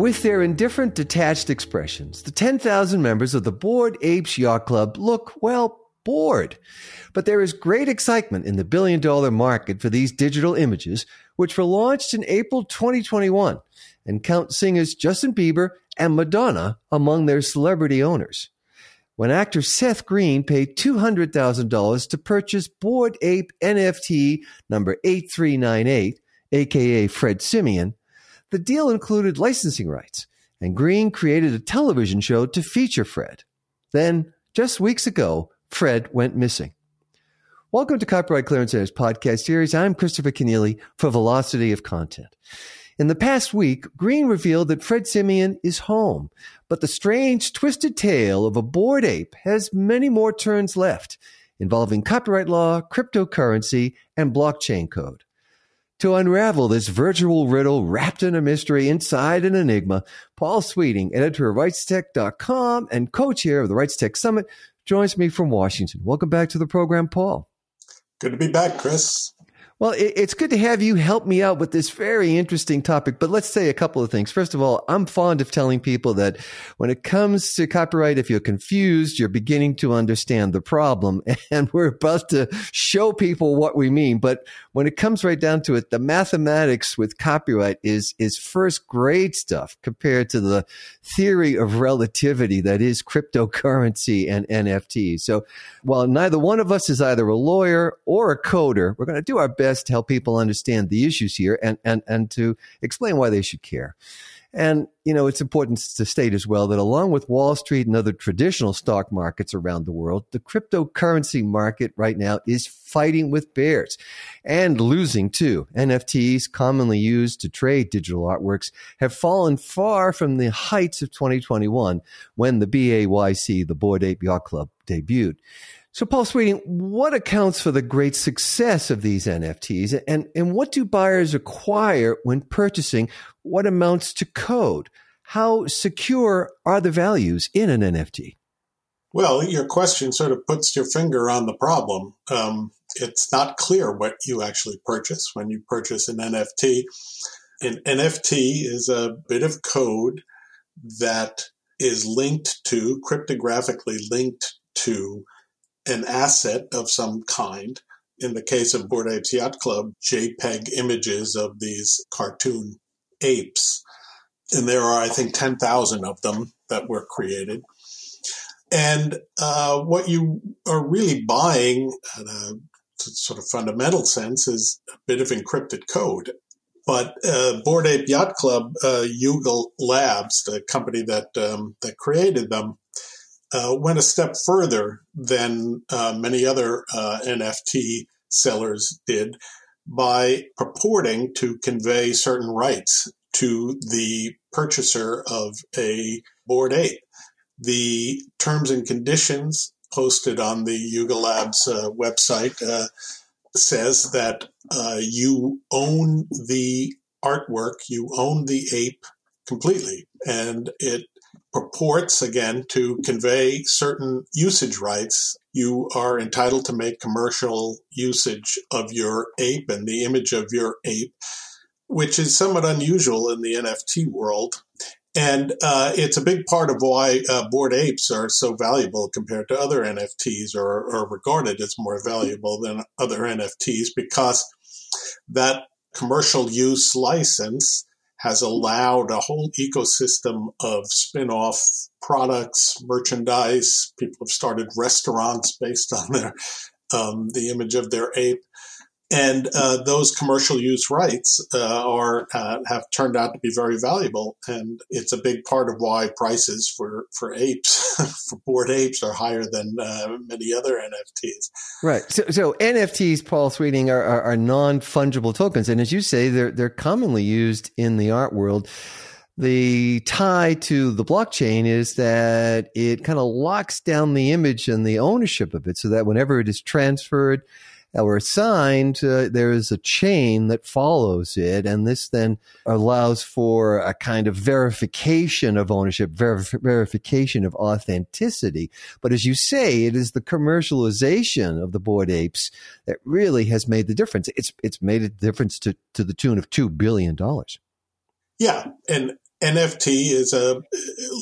With their indifferent, detached expressions, the 10,000 members of the Bored Apes Yacht Club look, well, bored. But there is great excitement in the billion dollar market for these digital images, which were launched in April 2021 and count singers Justin Bieber and Madonna among their celebrity owners. When actor Seth Green paid $200,000 to purchase Bored Ape NFT number 8398, aka Fred Simian, the deal included licensing rights, and Green created a television show to feature Fred. Then, just weeks ago, Fred went missing. Welcome to Copyright Clearance Center's podcast series. I'm Christopher Kenneally for Velocity of Content. In the past week, Green revealed that Fred Simian is home, but the strange, twisted tale of a bored ape has many more turns left, involving copyright law, cryptocurrency, and blockchain code. To unravel this virtual riddle wrapped in a mystery inside an enigma, Paul Sweeting, editor of RightsTech.com and co-chair of the RightsTech Summit, joins me from Washington. Welcome back to the program, Paul. Good to be back, Chris. Well, it's good to have you help me out with this very interesting topic. But let's say a couple of things. First of all, I'm fond of telling people that when it comes to copyright, if you're confused, you're beginning to understand the problem. And we're about to show people what we mean. But when it comes right down to it, the mathematics with copyright is, is first grade stuff compared to the theory of relativity that is cryptocurrency and NFTs. So while neither one of us is either a lawyer or a coder, we're going to do our best to help people understand the issues here and, and, and to explain why they should care. And, you know, it's important to state as well that along with Wall Street and other traditional stock markets around the world, the cryptocurrency market right now is fighting with bears and losing too. NFTs, commonly used to trade digital artworks, have fallen far from the heights of 2021 when the BAYC, the Bored Ape Yacht Club, debuted. So, Paul Sweeting, what accounts for the great success of these NFTs, and and what do buyers acquire when purchasing what amounts to code? How secure are the values in an NFT? Well, your question sort of puts your finger on the problem. Um, it's not clear what you actually purchase when you purchase an NFT. An NFT is a bit of code that is linked to, cryptographically linked to an asset of some kind. In the case of Bored Apes Yacht Club, JPEG images of these cartoon apes. And there are, I think, 10,000 of them that were created. And uh, what you are really buying, in a sort of fundamental sense, is a bit of encrypted code. But uh, Bored Ape Yacht Club, uh, Yuga Labs, the company that um, that created them, uh, went a step further than uh, many other uh, NFT sellers did by purporting to convey certain rights to the purchaser of a bored ape. The terms and conditions posted on the Yuga Labs uh, website uh, says that uh, you own the artwork, you own the ape completely, and it purports again to convey certain usage rights. You are entitled to make commercial usage of your ape and the image of your ape, which is somewhat unusual in the NFT world. And uh, it's a big part of why uh, bored apes are so valuable compared to other NFTs or, or regarded as more valuable than other NFTs because that commercial use license has allowed a whole ecosystem of spin off products, merchandise. People have started restaurants based on their um, the image of their ape. And uh, those commercial use rights uh, are uh, have turned out to be very valuable, and it's a big part of why prices for for apes, for bored apes, are higher than uh, many other NFTs. Right. So, so NFTs, Paul Sweeting, are, are, are non fungible tokens, and as you say, they're they're commonly used in the art world. The tie to the blockchain is that it kind of locks down the image and the ownership of it, so that whenever it is transferred or assigned, uh, there is a chain that follows it. And this then allows for a kind of verification of ownership, verif- verification of authenticity. But as you say, it is the commercialization of the bored apes that really has made the difference. It's, it's made a difference to, to the tune of $2 billion. Yeah. And NFT is a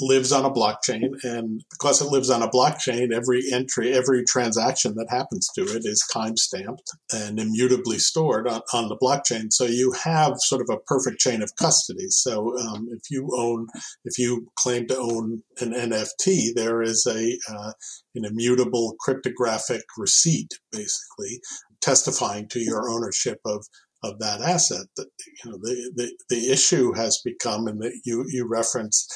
lives on a blockchain, and because it lives on a blockchain, every entry, every transaction that happens to it is time stamped and immutably stored on, on, the blockchain. So you have sort of a perfect chain of custody. So um, if you own, if you claim to own an NFT, there is a uh, an immutable cryptographic receipt, basically testifying to your ownership of of that asset. That you know the, the, the issue has become, and that you you reference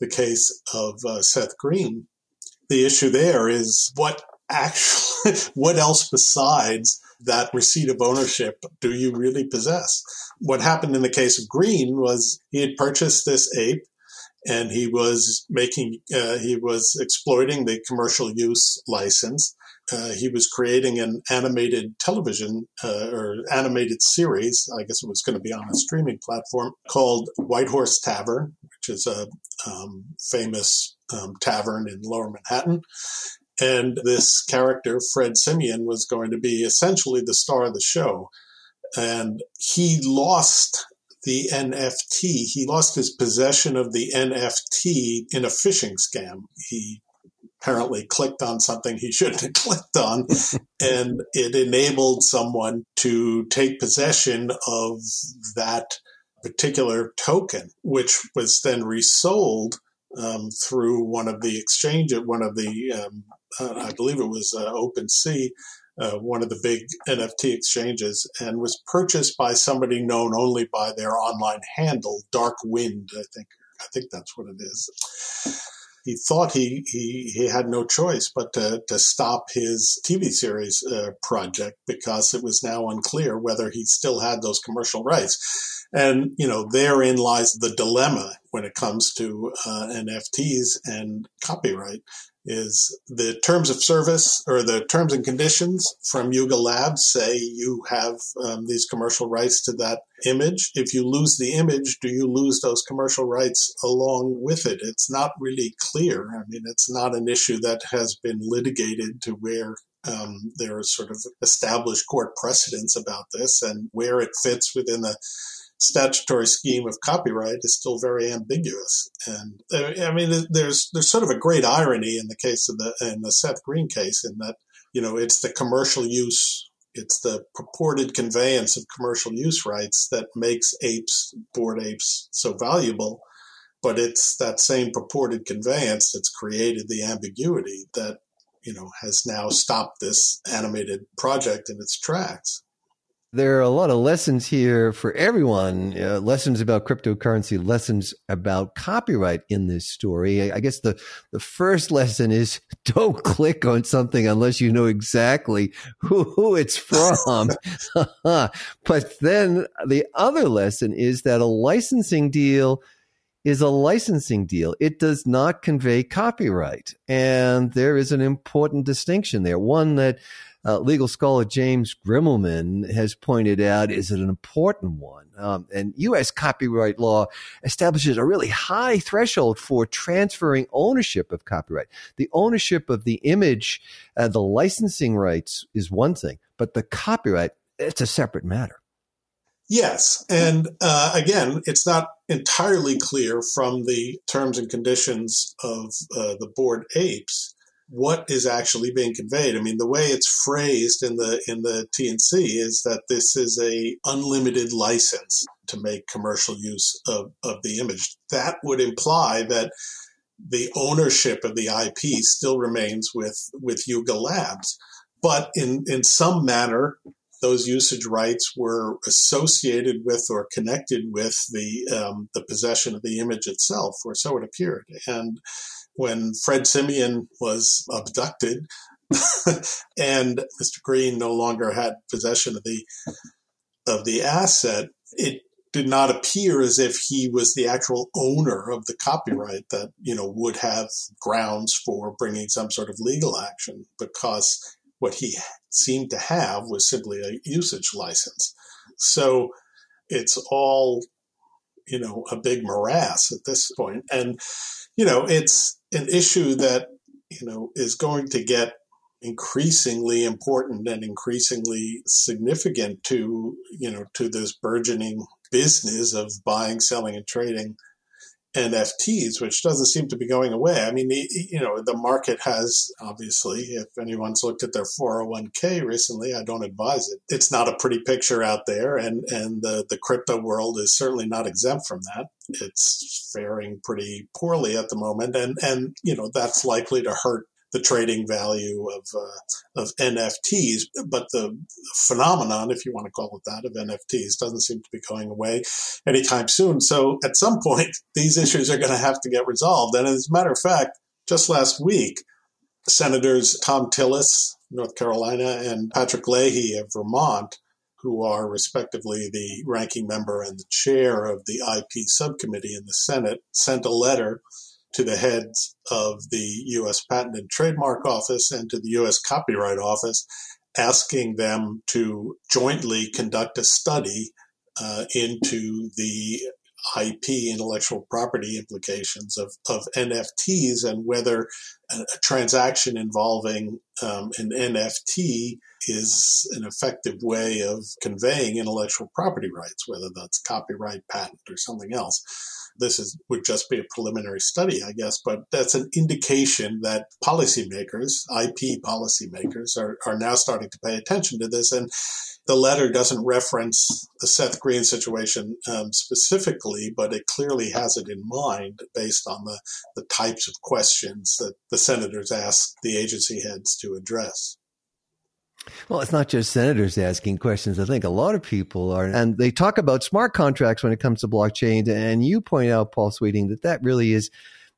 the case of uh, Seth Green. The issue there is what actually what else besides that receipt of ownership do you really possess? What happened in the case of Green was he had purchased this ape and he was making uh, he was exploiting the commercial use license uh, he was creating an animated television uh, or animated series. I guess it was going to be on a streaming platform called White Horse Tavern, which is a um, famous um, tavern in Lower Manhattan. And this character, Fred Simian, was going to be essentially the star of the show. And he lost the NFT. He lost his possession of the NFT in a phishing scam. He apparently clicked on something he shouldn't have clicked on. and it enabled someone to take possession of that particular token, which was then resold um, through one of the exchange, at one of the, um, uh, I believe it was uh, OpenSea, uh, one of the big NFT exchanges, and was purchased by somebody known only by their online handle, Dark Wind. I think I think that's what it is he thought he, he, he had no choice but to, to stop his TV series uh, project because it was now unclear whether he still had those commercial rights. And, you know, therein lies the dilemma when it comes to uh, NFTs and copyright is the terms of service or the terms and conditions from Yuga Labs say you have um, these commercial rights to that image. If you lose the image, do you lose those commercial rights along with it? It's not really clear. I mean, it's not an issue that has been litigated to where um, there are sort of established court precedents about this and where it fits within the statutory scheme of copyright is still very ambiguous. And uh, I mean, there's there's sort of a great irony in the case of the in the Seth Green case in that you know it's the commercial use, it's the purported conveyance of commercial use rights that makes apes, bored apes, so valuable. But it's that same purported conveyance that's created the ambiguity that you know has now stopped this animated project in its tracks there are a lot of lessons here for everyone uh, lessons about cryptocurrency lessons about copyright in this story. I guess the, the first lesson is don't click on something unless you know exactly who, who it's from. But then the other lesson is that a licensing deal is a licensing deal. It does not convey copyright. And there is an important distinction there, one that uh, legal scholar James Grimmelmann has pointed out is an important one. Um, and U.S. copyright law establishes a really high threshold for transferring ownership of copyright. The ownership of the image, uh, the licensing rights is one thing, but the copyright, it's a separate matter. Yes. And uh, again, it's not entirely clear from the terms and conditions of uh, the bored apes what is actually being conveyed. I mean, the way it's phrased in the in the TNC is that this is a unlimited license to make commercial use of, of the image. That would imply that the ownership of the IP still remains with with Yuga Labs, but in in some manner. Those usage rights were associated with or connected with the um, the possession of the image itself, or so it appeared. And when Fred Simian was abducted and Mr. Green no longer had possession of the of the asset, it did not appear as if he was the actual owner of the copyright that you know would have grounds for bringing some sort of legal action because what he seemed to have was simply a usage license. So it's all you know a big morass at this point and you know it's an issue that you know is going to get increasingly important and increasingly significant to you know to this burgeoning business of buying selling and trading NFTs, which doesn't seem to be going away. I mean, the, you know, the market has obviously, if anyone's looked at their 401k recently, I don't advise it. It's not a pretty picture out there, and and the the crypto world is certainly not exempt from that. It's faring pretty poorly at the moment, and and you know that's likely to hurt the trading value of uh, of NFTs, but the phenomenon, if you want to call it that, of NFTs doesn't seem to be going away anytime soon. So at some point, these issues are going to have to get resolved. And as a matter of fact, just last week, Senators Thom Tillis, North Carolina, and Patrick Leahy of Vermont, who are respectively the ranking member and the chair of the IP subcommittee in the Senate, sent a letter to the heads of the U.S. Patent and Trademark Office and to the U.S. Copyright Office, asking them to jointly conduct a study uh, into the IP, intellectual property implications of, of NFTs and whether a, a transaction involving um, an NFT is an effective way of conveying intellectual property rights, whether that's copyright, patent, or something else this is would just be a preliminary study, I guess, but that's an indication that policymakers, IP policymakers, are, are now starting to pay attention to this. And the letter doesn't reference the Seth Green situation um, specifically, but it clearly has it in mind based on the, the types of questions that the senators asked the agency heads to address. Well, it's not just senators asking questions. I think a lot of people are, and they talk about smart contracts when it comes to blockchain. And you point out, Paul Sweeting, that that really is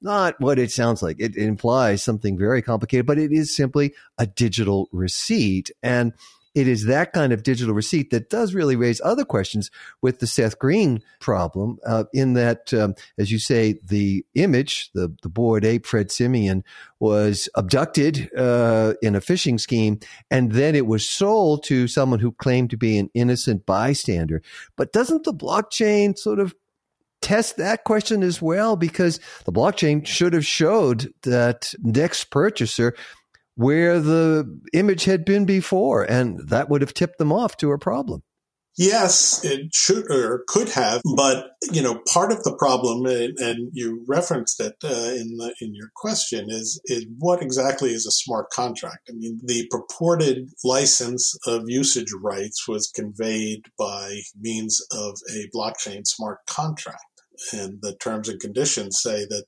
not what it sounds like. It implies something very complicated, but it is simply a digital receipt. And it is that kind of digital receipt that does really raise other questions with the Seth Green problem, uh, in that, um, as you say, the image, the, the bored ape Fred Simian, was abducted uh, in a phishing scheme, and then it was sold to someone who claimed to be an innocent bystander. But doesn't the blockchain sort of test that question as well because the blockchain should have showed that next purchaser where the image had been before, and that would have tipped them off to a problem. Yes, it should or could have, but you know, part of the problem, and, you referenced it uh, in the, in your question, is is what exactly is a smart contract? I mean, the purported license of usage rights was conveyed by means of a blockchain smart contract, and the terms and conditions say that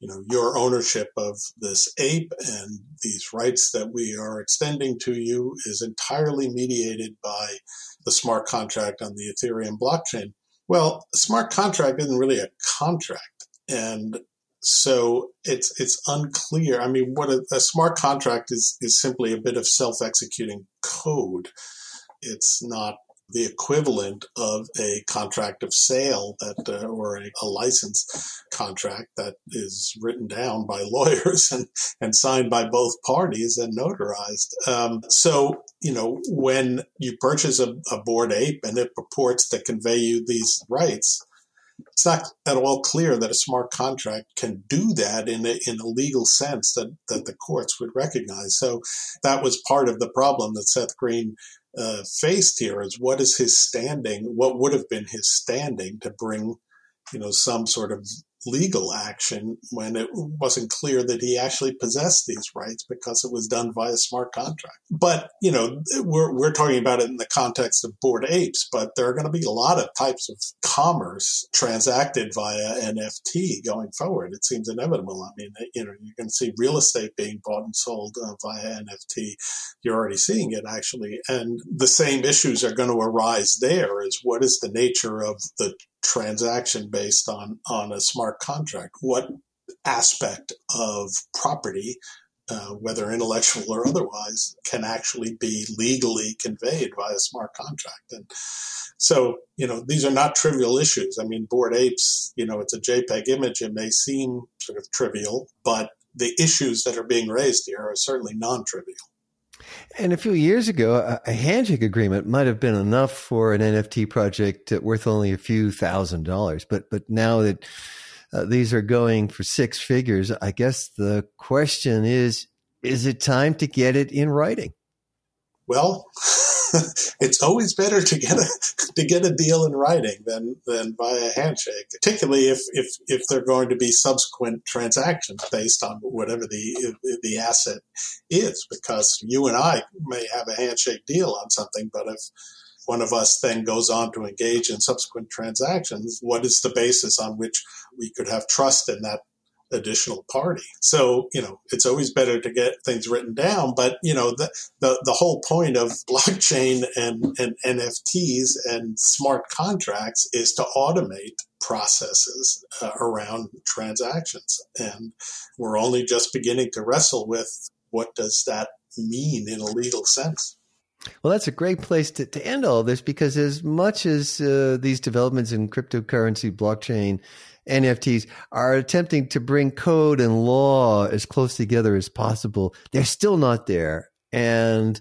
you know, your ownership of this ape and these rights that we are extending to you is entirely mediated by the smart contract on the Ethereum blockchain. Well, a smart contract isn't really a contract. And so it's it's unclear. I mean, what a, a smart contract is is simply a bit of self-executing code. It's not the equivalent of a contract of sale that uh, or a, a license contract that is written down by lawyers and, and signed by both parties and notarized. Um, so, you know, when you purchase a, a bored ape and it purports to convey you these rights, it's not at all clear that a smart contract can do that in a, in a legal sense that, that the courts would recognize. So that was part of the problem that Seth Green uh, faced here is what is his standing? What would have been his standing to bring, you know, some sort of legal action when it wasn't clear that he actually possessed these rights because it was done via smart contract. But, you know, we're, we're talking about it in the context of bored apes, but there are going to be a lot of types of commerce transacted via NFT going forward. It seems inevitable. I mean, you know, you can see real estate being bought and sold uh, via NFT. You're already seeing it actually. And the same issues are going to arise there is what is the nature of the transaction based on on a smart contract. What aspect of property uh, whether intellectual or otherwise can actually be legally conveyed by a smart contract? And so you know these are not trivial issues. I mean Bored apes you know it's a jpeg image. It may seem sort of trivial but the issues that are being raised here are certainly non-trivial and a few years ago, a handshake agreement might have been enough for an NFT project worth only a few thousand dollars. But but now that uh, these are going for six figures, I guess the question is: Is it time to get it in writing? Well, it's always better to get a to get a deal in writing than than via handshake, particularly if if if they're going to be subsequent transactions based on whatever the the asset is. Because you and I may have a handshake deal on something, but if one of us then goes on to engage in subsequent transactions, what is the basis on which we could have trust in that additional party. So, you know, it's always better to get things written down, but you know, the the, the whole point of blockchain and, and NFTs and smart contracts is to automate processes uh, around transactions. And we're only just beginning to wrestle with what does that mean in a legal sense. Well, that's a great place to, to end all this because as much as uh, these developments in cryptocurrency, blockchain, NFTs are attempting to bring code and law as close together as possible, they're still not there. And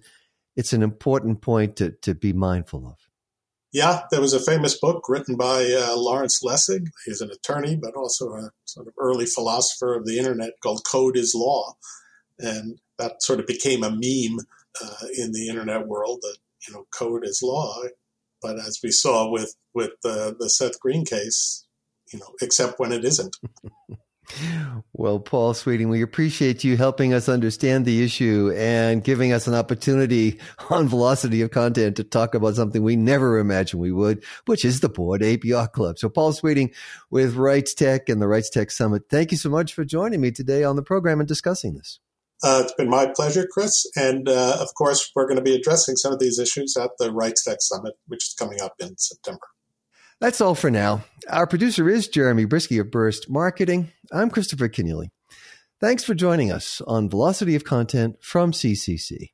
it's an important point to, to be mindful of. Yeah, there was a famous book written by uh, Lawrence Lessig. He's an attorney, but also a sort of early philosopher of the internet called Code is Law. And that sort of became a meme uh, in the internet world that, you know, code is law. But as we saw with, with uh, the Seth Green case, you know, except when it isn't. Well, Paul Sweeting, we appreciate you helping us understand the issue and giving us an opportunity on Velocity of Content to talk about something we never imagined we would, which is the Bored Yacht Club. So, Paul Sweeting with RightsTech and the RightsTech Summit, thank you so much for joining me today on the program and discussing this. Uh, it's been my pleasure, Chris. And uh, of course, we're going to be addressing some of these issues at the RightsTech Summit, which is coming up in September. That's all for now. Our producer is Jeremy Brieske of Burst Marketing. I'm Christopher Kenneally. Thanks for joining us on Velocity of Content from CCC.